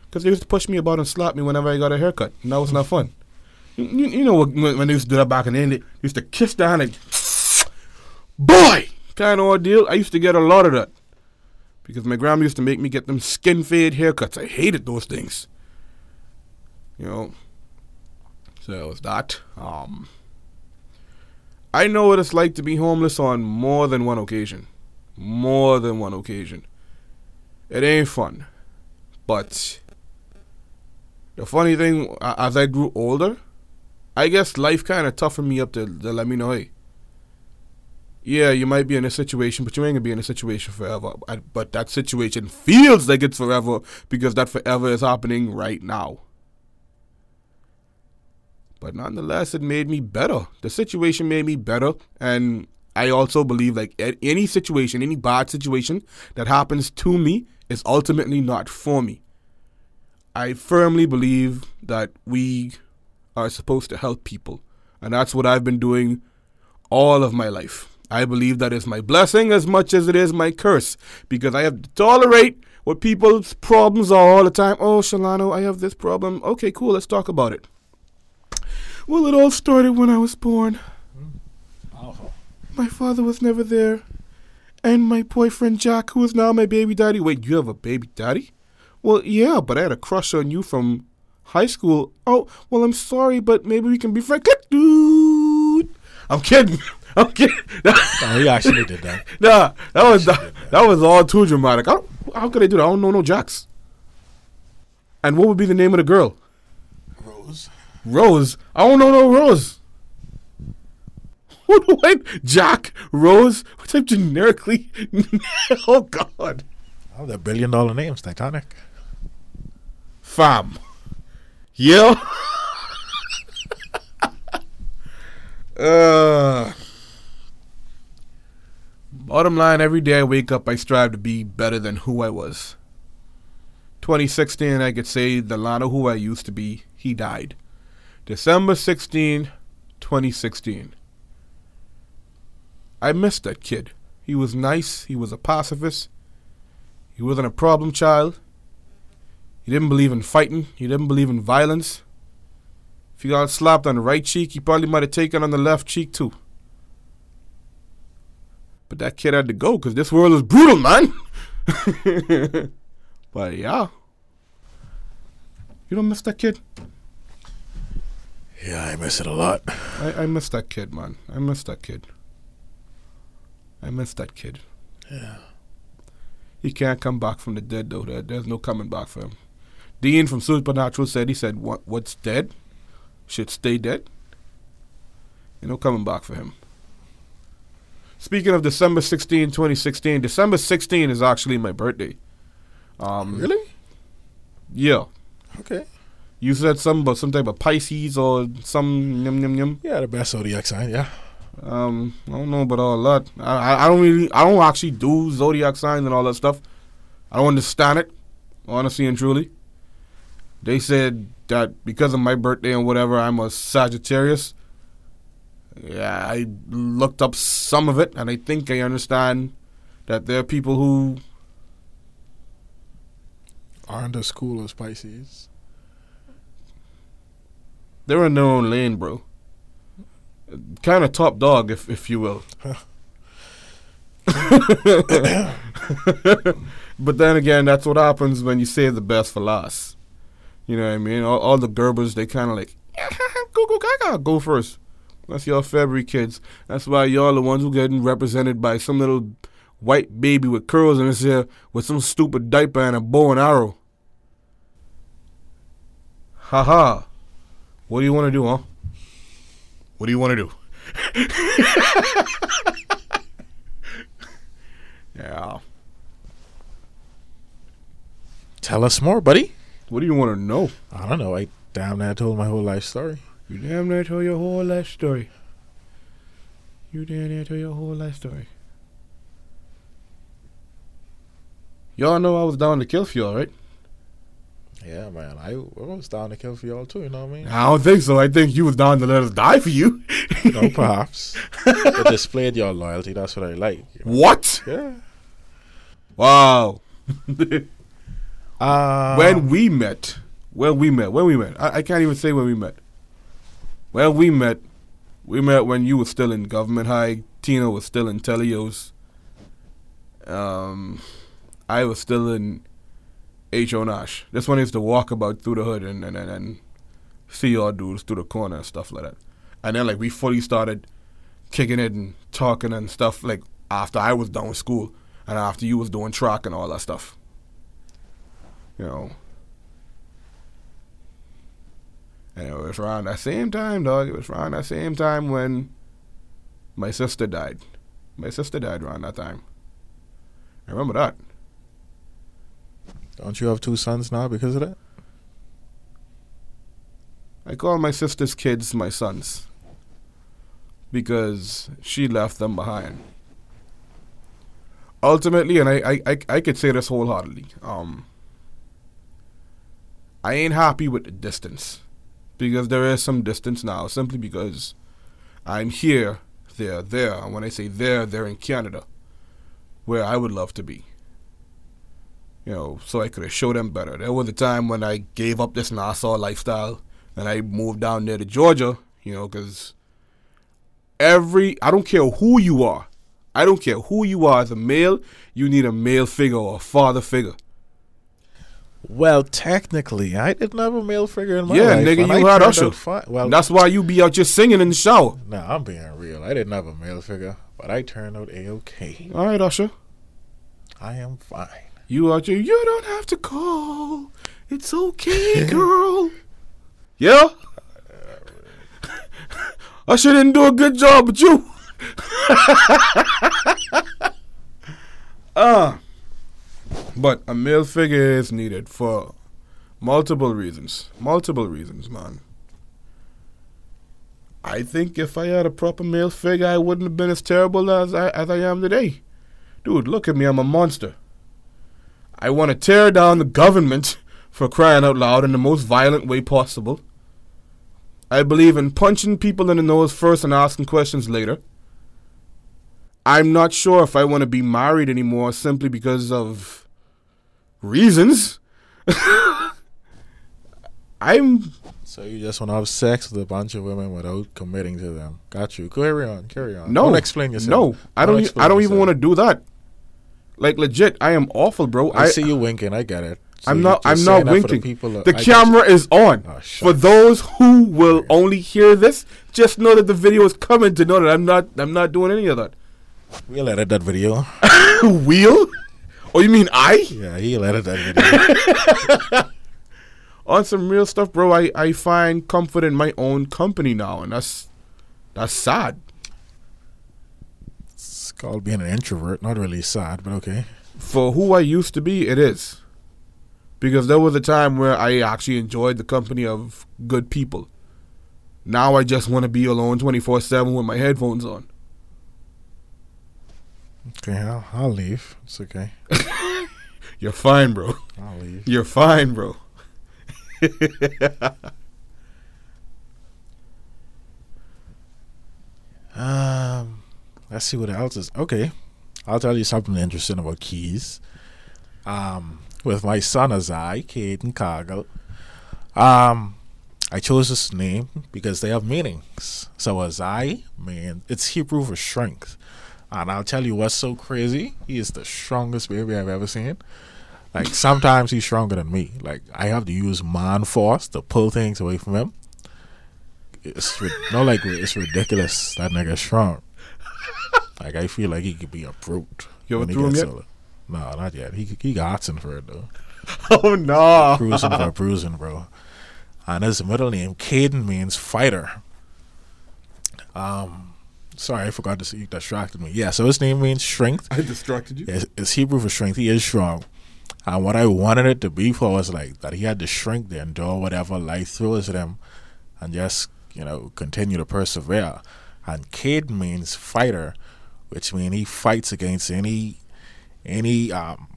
Because they used to push me about and slap me whenever I got a haircut, and that was not fun. You, you you know when, when they used to do that back in the day, they used to kiss down and boy kind of ordeal. I used to get a lot of that because my grandma used to make me get them skin fade haircuts. I hated those things. You know. So it was that. Um, I know what it's like to be homeless on more than one occasion. More than one occasion. It ain't fun. But the funny thing, as I grew older, I guess life kind of toughened me up to, to let me know, hey, yeah, you might be in a situation, but you ain't gonna be in a situation forever. I- But that situation feels like it's forever because that forever is happening right now. But nonetheless, it made me better. The situation made me better, and I also believe like any situation, any bad situation that happens to me is ultimately not for me. I firmly believe that we are supposed to help people, and that's what I've been doing all of my life. I believe that is my blessing as much as it is my curse because I have to tolerate what people's problems are all the time. Oh, Shalano, I have this problem. Okay, cool, let's talk about it. Well, it all started when I was born. Hmm. Oh. My father was never there. And my boyfriend Jack, who is now my baby daddy. Wait, you have a baby daddy? Well, yeah, but I had a crush on you from high school. Oh, well, I'm sorry, but maybe we can be friends. Dude! I'm kidding. I'm kidding. Oh, he actually did that. nah, that was that, that was all too dramatic. How could I do that? I don't know no Jacks. And what would be the name of the girl? Rose. I don't know no Rose. What do I? Jack Rose. What type generically? oh God, Oh, they're billion dollar names. Titanic. fam. Yeah. uh. Bottom line, every day I wake up, I strive to be better than who I was. 2016, I could say the Lana who I used to be, he died. December 16, 2016. I missed that kid. He was nice, he was a pacifist, he wasn't a problem child. He didn't believe in fighting, he didn't believe in violence. If he got slapped on the right cheek, he probably might have taken on the left cheek too. But that kid had to go because this world is brutal, man. but yeah. You don't miss that kid? Yeah, I miss it a lot. I, I miss that kid, man. I miss that kid. I miss that kid. Yeah. He can't come back from the dead, though. There, there's no coming back for him. Dean from Supernatural said, he said, what, what's dead should stay dead. Ain't no coming back for him. speaking of December 16, 2016, December 16 is actually my birthday. Um, Really? Yeah. Okay. You said something about some type of Pisces or some yum yum yum. Yeah, the best zodiac sign. Yeah. Um, I don't know about all that. I, I don't really I don't actually do zodiac signs and all that stuff. I don't understand it, honestly and truly. They said that because of my birthday and whatever, I'm a Sagittarius. Yeah, I looked up some of it, and I think I understand that there are people who Aren't the school of Pisces. They're in their own lane, bro. Kind of top dog, if if you will. but then again, that's what happens when you save the best for last. You know what I mean? All, all the Gerbers, they kind of like, go, go, gaga, go first. That's y'all February kids. That's why y'all the ones who getting represented by some little white baby with curls in his hair with some stupid diaper and a bow and arrow. Ha ha. What do you want to do, huh? What do you want to do? yeah. Tell us more, buddy. What do you want to know? I don't know. I damn near told my whole life story. You damn near told your whole life story. You damn near told your whole life story. Y'all know I was down to kill for y'all, right? Yeah, man. I, I was down to kill for y'all too. You know what I mean? I don't think so. I think you was down to let us die for you. no, perhaps. It displayed your loyalty. That's what I like. you know? what? Yeah. Wow. Uh, when we met, when we met, when we met, I, I can't even say when we met. When we met, we met when you were still in government high. Tina was still in Telios. Um, I was still in H.O. Nash. This one is to walk about through the hood and, and, and, and see y'all dudes through the corner and stuff like that. And then like we fully started kicking it and talking and stuff like after I was done with school and after you was doing track and all that stuff. You know. And it was around that same time, dog. It was around that same time when my sister died. My sister died around that time. I remember that. Don't you have two sons now because of that? I call my sister's kids my sons because she left them behind. Ultimately, and I, I, I, could say this wholeheartedly, um, I ain't happy with the distance because there is some distance now simply because I'm here, they're there. And when I say there, they're in Canada where I would love to be. You know, so I could show them better. There was a time when I gave up this Nassau lifestyle and I moved down there to Georgia, you know, because every, I don't care who you are, I don't care who you are as a male, you need a male figure or a father figure. Well, technically, I didn't have a male figure in my Yeah, life. Yeah, nigga, you I had Usher. Fine. Well, that's why you be out just singing in the shower. nah, I'm being real. I didn't have a male figure, but I turned out a okay. All right, Usher. I am fine. You are you don't have to call. It's okay, girl. yeah? Usher didn't do a good job, but you. uh, but a male figure is needed for multiple reasons. Multiple reasons, man. I think if I had a proper male figure, I wouldn't have been as terrible as I, as I am today. Dude, look at me, I'm a monster. I want to tear down the government for crying out loud in the most violent way possible. I believe in punching people in the nose first and asking questions later. I'm not sure if I want to be married anymore simply because of reasons. I'm So you just want to have sex with a bunch of women without committing to them? Got you. Carry on. Carry on. no Don't explain yourself. No, I don't. e- explain I don't even want to do that. Like legit, I am awful, bro. I, see you winking. I get it. So I'm not. I'm not winking. The, the I camera is on. Oh, For those who will only hear this, just know that the video is coming to know that I'm not. I'm not doing any of that. We'll edit that video. Wheel? Oh, you mean I? yeah, he'll edit that video. On some real stuff, bro. I I find comfort in my own company now, and that's that's sad. Called being an introvert. Not really sad, but okay. For who I used to be, it is. Because there was a time where I actually enjoyed the company of good people. Now I just want to be alone 24 7 with my headphones on. Okay, I'll, I'll leave. It's okay. You're fine, bro. I'll leave. You're fine, bro. Um, let's see what else is. Okay, I'll tell you something interesting about keys. Um, with my son Azai, Caden Cargill, um, I chose this name because they have meanings. So Azai, man, it's Hebrew for strength. And I'll tell you what's so crazy. He is the strongest baby I've ever seen. Like sometimes he's stronger than me. Like I have to use man force to pull things away from him. It's no like it's ridiculous. That nigga's strong. Like I feel like he could be a brute. You ever threw him yet? No, not yet. He he got Hudson for it though. Oh, no. Cruising for bruising, bro. And his middle name, Caden, means fighter. Um, sorry, I forgot to say. You distracted me. Yeah, so his name means strength. I distracted you. It's, it's Hebrew for strength. He is strong. And what I wanted it to be for was like that he had the strength to endure whatever life throws at him and just, you know, continue to persevere. And kid means fighter, which means he fights against any any um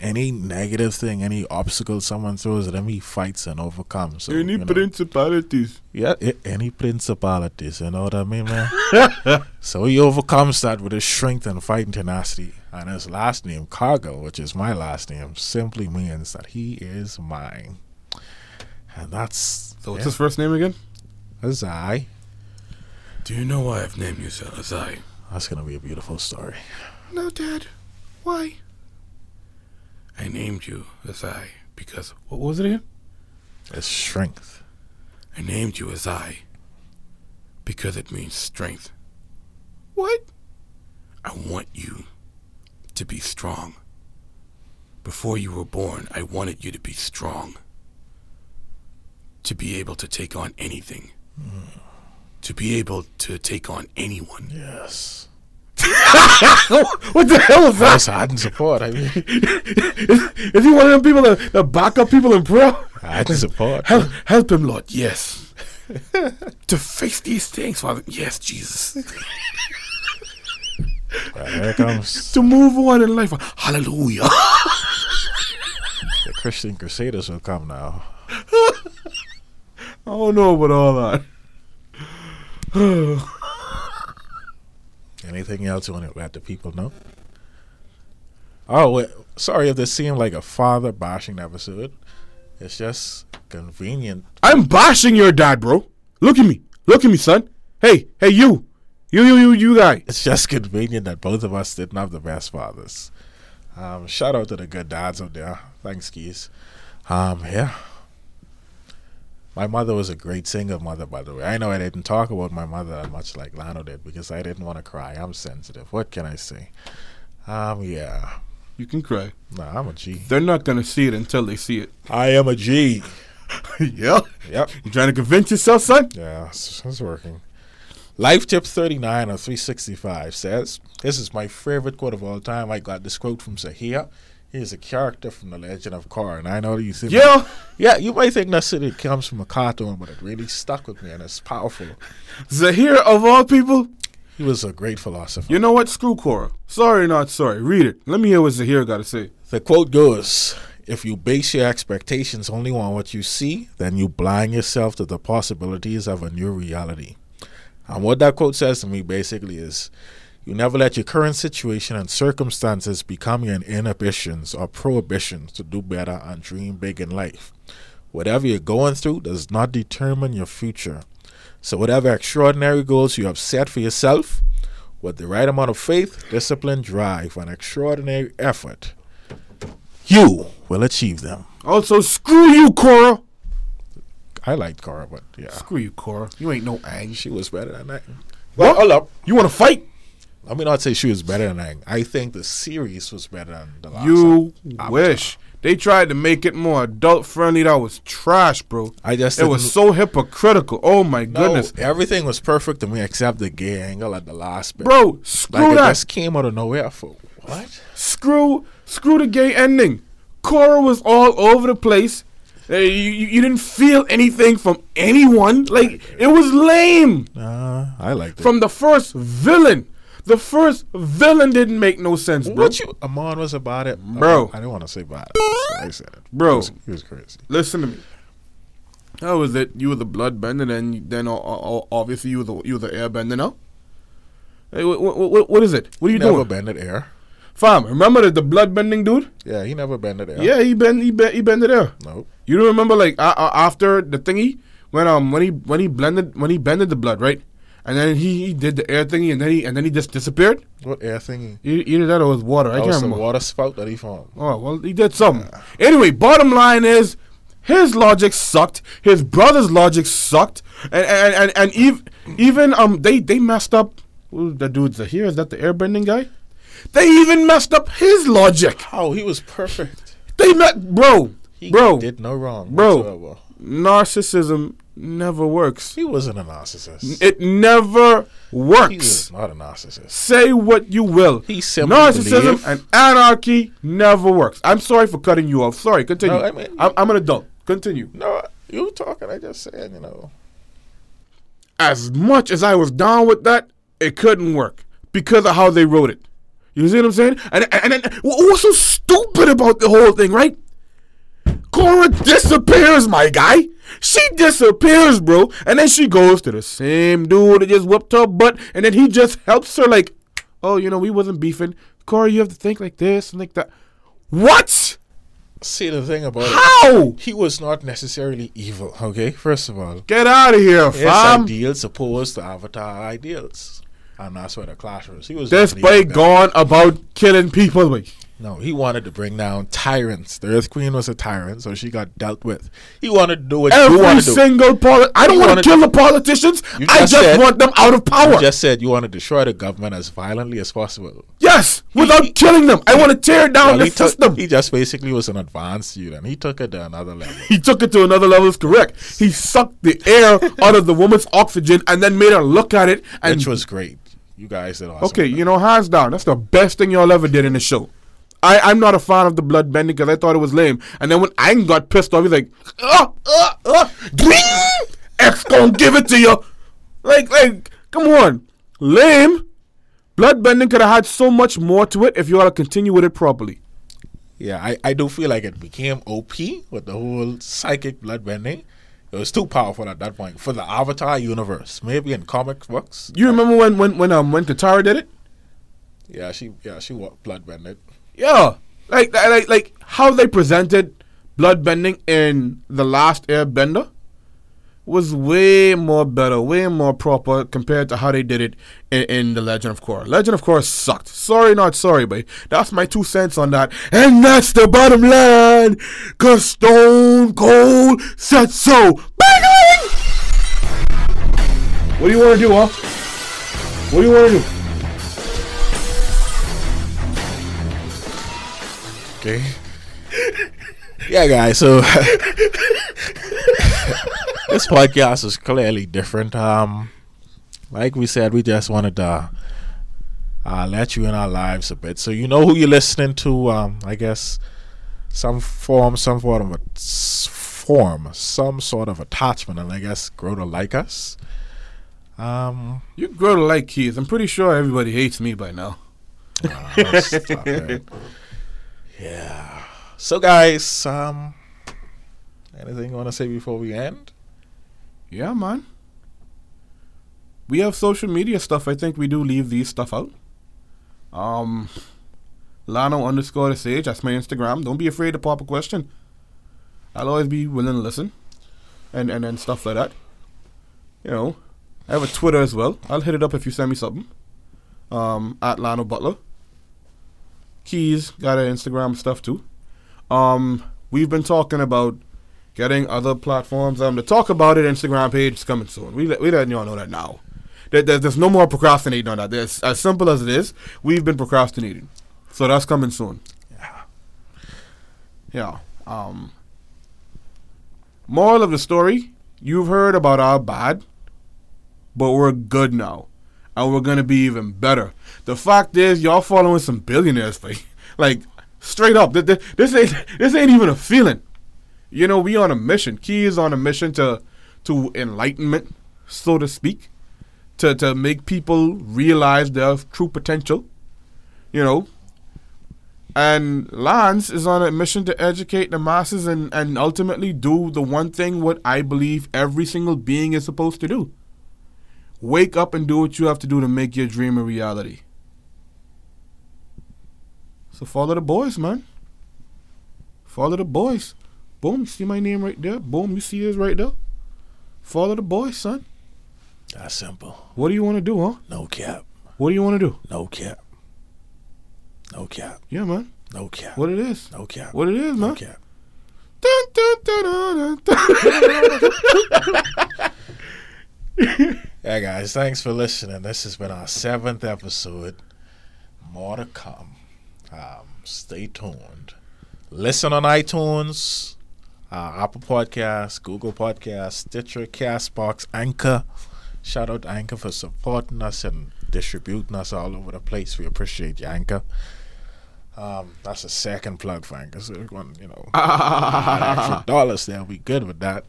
any negative thing, any obstacle someone throws at him, he fights and overcomes. So, Any you know, principalities. yeah, any principalities, you know what I mean, man? so he overcomes that with his strength and fighting tenacity. And his last name, Cargo, which is my last name, simply means that he is mine. And that's So what's yeah, his first name again? that's I. Do you know why I've named you I? That's gonna be a beautiful story. No, Dad. Why? I named you as I because What was it again? It's strength. I named you as I because it means strength. What? I want you to be strong. Before you were born, I wanted you to be strong. To be able to take on anything. Hmm. To be able to take on anyone. Yes. What the hell is that? That's hard and support. I mean, Is he one of them people that, that back up people in prayer? hard and support. Help, help him, Lord. Yes. to face these things, Father. Yes, Jesus. Well, here comes To move on in life. Hallelujah. the Christian Crusaders will come now. I don't know about all that. Anything else you want to let the people know? Oh, wait, sorry if this seemed like a father bashing episode. It's just convenient. I'm bashing your dad, bro. Look at me. Look at me, son. Hey, hey, you. You, you, you, you guy. It's just convenient that both of us didn't have the best fathers. Um, shout out to the good dads out there. Thanks, Keys. Um, yeah. My mother was a great singer mother, by the way. I know I didn't talk about my mother much like Lano did because I didn't want to cry. I'm sensitive. What can I say? Um, yeah. You can cry. Nah, I'm a G. They're not going to see it until they see it. I am a G. yeah. Yep. You trying to convince yourself, son? Yeah, it's, it's working. Life Tip 39 or 365 says, This is my favorite quote of all time. I got this quote from Zahir. He is a character from The Legend of Korra. And I know you think, Yeah. yeah, you might think that it comes from a cartoon, but it really stuck with me and it's powerful. Zahir, of all people, He was a great philosopher. you know what? Screw Korra. Sorry, not sorry. Read it. Let me hear what Zahir got to say. The quote goes If you base your expectations only on what you see, then you blind yourself to the possibilities of a new reality. And what that quote says to me basically is you never let your current situation and circumstances become your inhibitions or prohibitions to do better and dream big in life. Whatever you're going through does not determine your future. So, whatever extraordinary goals you have set for yourself, with the right amount of faith, discipline, drive, and extraordinary effort, you will achieve them. Also, screw you, Korra. I liked Korra, but yeah, Screw you, Korra. You ain't no Aang. she was better than that. What? Hold up. You want to fight? Let me not say she was better than Aang. I think the series was better than the last. One you Avatar. wish. They tried to make it more adult friendly. That was trash, bro. I just It was didn't- so hypocritical. Oh my No, goodness, everything was perfect to me except the gay angle at the last bit. bro. Screw like it that. just came out of nowhere. For what? Screw, screw the gay ending. Korra was all over the place. Uh, you, you you didn't feel anything from anyone. Like it was lame. Uh, I liked it. From the first villain, the first villain didn't make no sense, bro. what you Amon was about it, Bro. I didn't want to say about it. I said, it. Bro. he was, he was crazy. Listen to me. How was it. You were the bloodbender, and then then o- o- obviously you were the you were the airbender now. Hey, what, what, what is it? What are you He never doing, bended air. fam? Remember the, the bloodbending dude? Yeah, he never bended air. Yeah, he bend he bend he bended air. Nope. You don't remember like uh, uh, after the thingy when um when he when he blended when he bended the blood right, and then he, he did the air thingy and then he and then he just disappeared. What air thingy? E- Either that or it was water. I That can't was the remember. water spout that he found. Oh well, he did something. Anyway, bottom line is his logic sucked. His brother's logic sucked, and and and, and even even um they they messed up. The dude's are here? Is that the airbending guy? They even messed up his logic. Oh, he was perfect. They met, bro, He bro. did no wrong, Bro. whatsoever. Narcissism never works. He wasn't a narcissist. It never he works. was not a narcissist. Say what you will. He simply Narcissism believed- and anarchy never works. I'm sorry for cutting you off. Sorry, continue. No, I mean- I'm, I'm an adult. Continue. No, you talking? I just saying, you know. As much as I was down with that, it couldn't work because of how they wrote it. You see what I'm saying? And and, and what was so stupid about the whole thing, right? Korra disappears, my guy. She disappears, bro. And then she goes to the same dude that just whooped her butt, and then he just helps her, like, oh, you know, we wasn't beefing. Korra, you have to think like this and like that. What? See the thing about it, How? he was not necessarily evil. Okay, first of all, Get out of here, his fam. ideals opposed to Avatar ideals, and that's where the clash was. He was This boy gone about killing people, boy. No, he wanted to bring down tyrants. The Earth Queen was a tyrant, so she got dealt with. He wanted to do what you Every want to do. single poli- I don't want to kill the politicians. You I just just said- want them out of power. You just said you want to destroy the government as violently as possible. yes, without he- killing them. I want to tear down Well, the he, took- system. he just basically was an advanced student. He took it to another level. He took it to another level. Is correct. He sucked the air out of the woman's oxygen and then made her look at it. And which was great. You guys did awesome. okay, you know, hands down, that's the best thing y'all ever did in the show. I, I'm not a fan of the blood bending because I thought it was lame. And then when Aang got pissed off, he's like, uh, uh, uh! X gonna give it to you. Like, like, come on. Lame. Blood bending could have had so much more to it if you ought to continue with it properly. Yeah, I, I do feel like it became OP with the whole psychic blood bending. It was too powerful at that point for the Avatar universe. Maybe in comic books. You remember when when when um when Katara did it? Yeah, she yeah she wa- blood bended. Yeah, like like like how they presented bloodbending in the last Airbender was way more better, way more proper compared to how they did it in, in the Legend of Korra. Legend of Korra sucked. Sorry, not sorry, but that's my two cents on that, and that's the bottom line. Cause Stone Cold said so. Bang! What do you want to do, huh? What do you want to do? Okay. yeah, guys. So this podcast is clearly different. Um, like we said, we just wanted to uh, let you in our lives a bit, so you know who you're listening to. Um, I guess some form, some form of a form, some sort of attachment, and I guess grow to like us. Um, You grow to like Keith. I'm pretty sure everybody hates me by now. uh. Yeah. So, guys, um, anything you want to say before we end? Yeah, man. We have social media stuff. I think we do leave these stuff out. Um, Lano underscore the sage. That's my Instagram. Don't be afraid to pop a question. I'll always be willing to listen, and and and stuff like that. You know, I have a Twitter as well. I'll hit it up if you send me something. Um, at Lano Butler. Keys got an Instagram stuff too. Um, we've been talking about getting other platforms. Um, to talk about it, Instagram page is coming soon. We let, we letting y'all know that now. There, there- there's no more procrastinating on that. There's, as simple as it is, we've been procrastinating. So that's coming soon. Yeah. Um. Moral of the story: You've heard about our bad, but we're good now, and we're gonna be even better. The fact is, y'all following some billionaires, like, like straight up. th- th- This ain't this ain't even a feeling. You know, we on a mission. Key is on a mission to to enlightenment, so to speak, to to make people realize their true potential. You know, and Lans is on a mission to educate the masses and, and ultimately do the one thing what I believe every single being is supposed to do. Wake up and do what you have to do to make your dream a reality. So follow the boys, man. Follow the boys. Boom, you see my name right there? Boom, you see his right there? Follow the boys, son. That's simple. What do you want to do, huh? No cap. What do you want to do? No cap. No cap. Yeah, man. No cap. What it is. No cap. What it is, man? No cap. Dun, dun, dun. Yeah, guys, thanks for listening. This has been our seventh episode. More to come. Um, stay tuned. Listen on iTunes, uh, Apple Podcasts, Google Podcasts, Stitcher, Castbox, Anchor. Shout out Anchor for supporting us and distributing us all over the place. We appreciate you, Anchor. Um, that's a second plug for because So we're going, you know, extra dollars there. We good with that.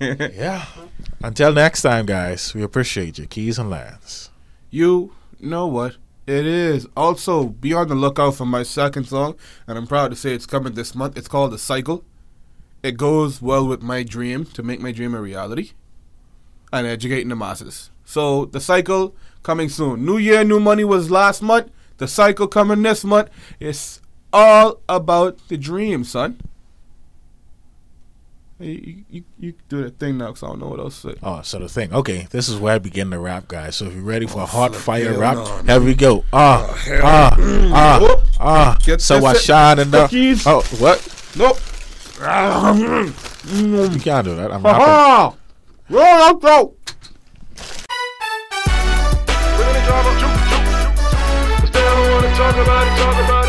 yeah. Until next time, guys, we appreciate you. Keys and Lans. You know what it is. Also, be on the lookout for my second song, and I'm proud to say it's coming this month. It's called The Cycle. It goes well with my dream to make my dream a reality and educating the masses. So, The Cycle coming soon. New Year, New Money was last month. The Cycle coming this month. It's all about the dream, son. You, you, you, you do that thing now because I don't know what else to say. Oh, so the thing. Okay, this is where I begin to rap, guys. So if you're ready for a Oh, hot fire rap, no, here we go. Ah, hell ah, ah, Whoop. ah. Get So I shine in the. Cookies. Oh, what? Nope. You can't do that. I'm rapping. Ha Roll out, throat. Talk about it, talk about it.